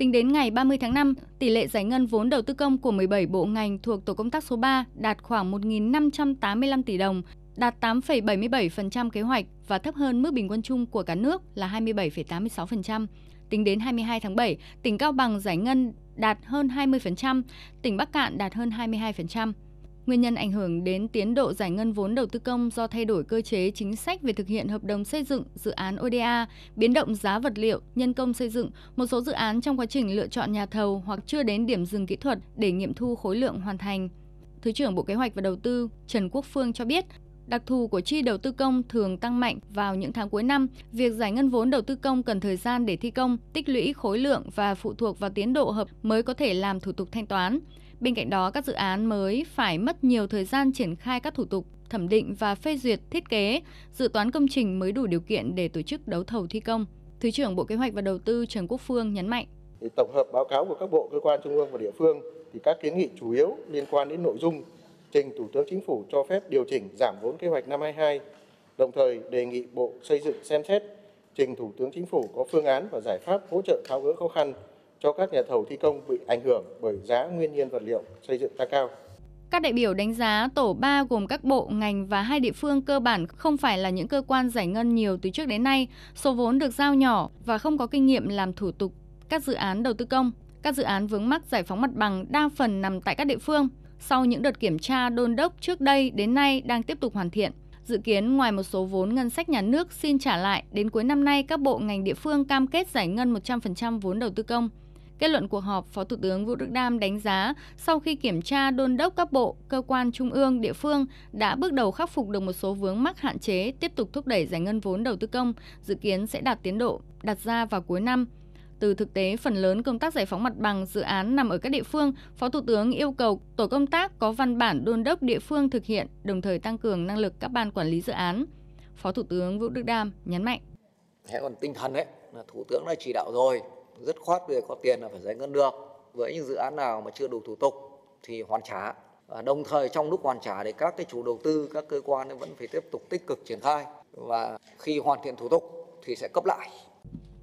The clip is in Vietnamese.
Tính đến ngày 30 tháng 5, tỷ lệ giải ngân vốn đầu tư công của 17 bộ ngành thuộc tổ công tác số 3 đạt khoảng 1.585 tỷ đồng, đạt 8,77% kế hoạch và thấp hơn mức bình quân chung của cả nước là 27,86%. Tính đến 22 tháng 7, tỉnh Cao Bằng giải ngân đạt hơn 20%, tỉnh Bắc Cạn đạt hơn 22%. Nguyên nhân ảnh hưởng đến tiến độ giải ngân vốn đầu tư công do thay đổi cơ chế chính sách về thực hiện hợp đồng xây dựng, dự án ODA, biến động giá vật liệu, nhân công xây dựng, một số dự án trong quá trình lựa chọn nhà thầu hoặc chưa đến điểm dừng kỹ thuật để nghiệm thu khối lượng hoàn thành. Thứ trưởng Bộ Kế hoạch và Đầu tư Trần Quốc Phương cho biết, Đặc thù của chi đầu tư công thường tăng mạnh vào những tháng cuối năm, việc giải ngân vốn đầu tư công cần thời gian để thi công, tích lũy khối lượng và phụ thuộc vào tiến độ hợp mới có thể làm thủ tục thanh toán. Bên cạnh đó, các dự án mới phải mất nhiều thời gian triển khai các thủ tục thẩm định và phê duyệt thiết kế, dự toán công trình mới đủ điều kiện để tổ chức đấu thầu thi công. Thứ trưởng Bộ Kế hoạch và Đầu tư Trần Quốc Phương nhấn mạnh. Tổng hợp báo cáo của các bộ cơ quan trung ương và địa phương thì các kiến nghị chủ yếu liên quan đến nội dung trình Thủ tướng Chính phủ cho phép điều chỉnh giảm vốn kế hoạch năm 22, đồng thời đề nghị Bộ Xây dựng xem xét trình Thủ tướng Chính phủ có phương án và giải pháp hỗ trợ tháo gỡ khó khăn cho các nhà thầu thi công bị ảnh hưởng bởi giá nguyên nhiên vật liệu xây dựng tăng cao. Các đại biểu đánh giá tổ 3 gồm các bộ, ngành và hai địa phương cơ bản không phải là những cơ quan giải ngân nhiều từ trước đến nay, số vốn được giao nhỏ và không có kinh nghiệm làm thủ tục các dự án đầu tư công. Các dự án vướng mắc giải phóng mặt bằng đa phần nằm tại các địa phương. Sau những đợt kiểm tra đôn đốc trước đây đến nay đang tiếp tục hoàn thiện. Dự kiến ngoài một số vốn ngân sách nhà nước xin trả lại, đến cuối năm nay các bộ ngành địa phương cam kết giải ngân 100% vốn đầu tư công. Kết luận cuộc họp, Phó Thủ tướng Vũ Đức Đam đánh giá sau khi kiểm tra đôn đốc các bộ, cơ quan trung ương, địa phương đã bước đầu khắc phục được một số vướng mắc hạn chế, tiếp tục thúc đẩy giải ngân vốn đầu tư công, dự kiến sẽ đạt tiến độ đặt ra vào cuối năm. Từ thực tế, phần lớn công tác giải phóng mặt bằng dự án nằm ở các địa phương, Phó Thủ tướng yêu cầu tổ công tác có văn bản đôn đốc địa phương thực hiện, đồng thời tăng cường năng lực các ban quản lý dự án. Phó Thủ tướng Vũ Đức Đam nhấn mạnh. Thế còn tinh thần ấy là Thủ tướng đã chỉ đạo rồi, rất khoát về có tiền là phải giải ngân được. Với những dự án nào mà chưa đủ thủ tục thì hoàn trả. Và đồng thời trong lúc hoàn trả thì các cái chủ đầu tư, các cơ quan vẫn phải tiếp tục tích cực triển khai và khi hoàn thiện thủ tục thì sẽ cấp lại